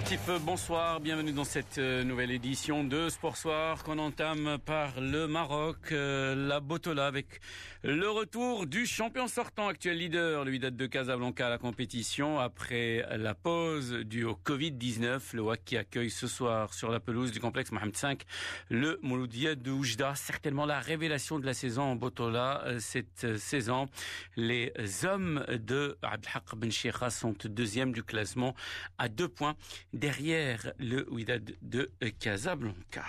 sportifs, bonsoir, bienvenue dans cette euh, nouvelle édition de Sport Soir qu'on entame par le Maroc, euh, la Botola avec le retour du champion sortant actuel leader, le Wydad de Casablanca à la compétition après la pause due au Covid-19. Le WAC qui accueille ce soir sur la pelouse du complexe Mohamed V le Mouloudia de Oujda, certainement la révélation de la saison en Botola euh, cette saison. Les hommes de Abdelhak Ben Sheikha sont deuxième du classement à deux points derrière le Wydad de Casablanca.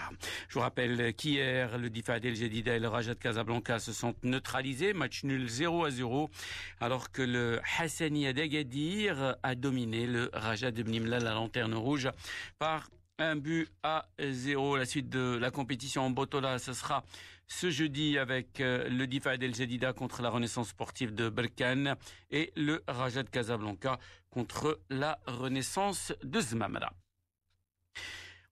Je vous rappelle qu'hier, le Difad El Jadida et le Raja de Casablanca se sont neutralisés, match nul 0 à 0, alors que le Hassani d'Agadir a dominé le Raja de Bnimla, la lanterne rouge, par un but à zéro. La suite de la compétition en Botola, ce sera ce jeudi avec euh, le Difad El Jadida contre la Renaissance sportive de Berkane et le Raja de Casablanca contre la Renaissance de Zmamra.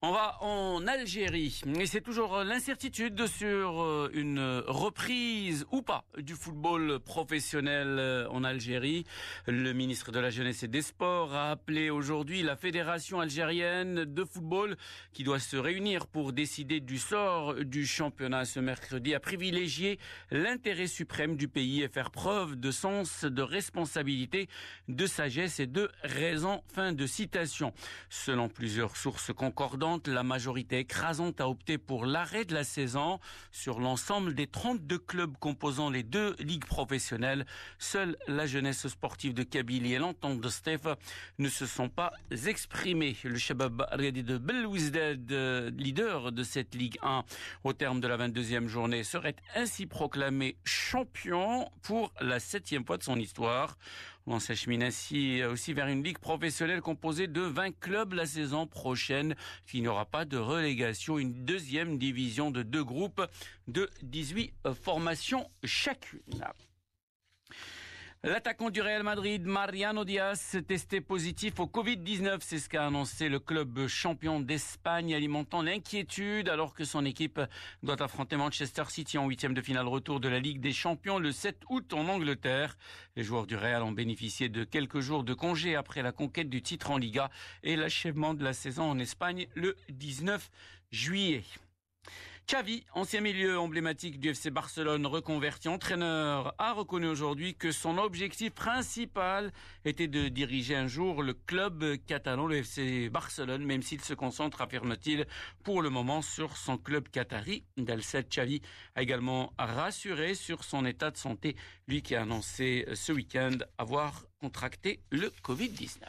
On va en Algérie et c'est toujours l'incertitude sur euh, une reprise ou pas du football professionnel euh, en Algérie. Le ministre de la Jeunesse et des Sports a appelé aujourd'hui la Fédération algérienne de football qui doit se réunir pour décider du sort du championnat ce mercredi à privilégier l'intérêt suprême du pays et faire preuve de sens, de responsabilité, de sagesse et de raison. Fin de citation. Selon plusieurs sources concordantes, la majorité écrasante a opté pour l'arrêt de la saison sur l'ensemble des 32 clubs composant les deux ligues professionnelles. Seule la jeunesse sportive de Kabylie et l'entente de Steph ne se sont pas exprimés. Le Shabab Riyadi de Belouizdad, leader de cette Ligue 1 au terme de la 22e journée, serait ainsi proclamé champion pour la septième fois de son histoire. On s'achemine ainsi aussi vers une ligue professionnelle composée de 20 clubs la saison prochaine. Il n'y aura pas de relégation, une deuxième division de deux groupes de 18 formations chacune. L'attaquant du Real Madrid, Mariano Diaz, testé positif au Covid-19. C'est ce qu'a annoncé le club champion d'Espagne, alimentant l'inquiétude alors que son équipe doit affronter Manchester City en huitième de finale retour de la Ligue des Champions le 7 août en Angleterre. Les joueurs du Real ont bénéficié de quelques jours de congé après la conquête du titre en Liga et l'achèvement de la saison en Espagne le 19 juillet. Xavi, ancien milieu emblématique du FC Barcelone, reconverti entraîneur, a reconnu aujourd'hui que son objectif principal était de diriger un jour le club catalan, le FC Barcelone, même s'il se concentre, affirme-t-il, pour le moment sur son club qatari. Dalset Xavi a également rassuré sur son état de santé, lui qui a annoncé ce week-end avoir contracté le Covid-19.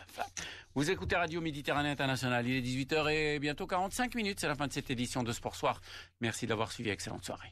Vous écoutez Radio Méditerranée Internationale, il est 18h et bientôt 45 minutes, c'est la fin de cette édition de Sport Soir. Merci d'avoir suivi, excellente soirée.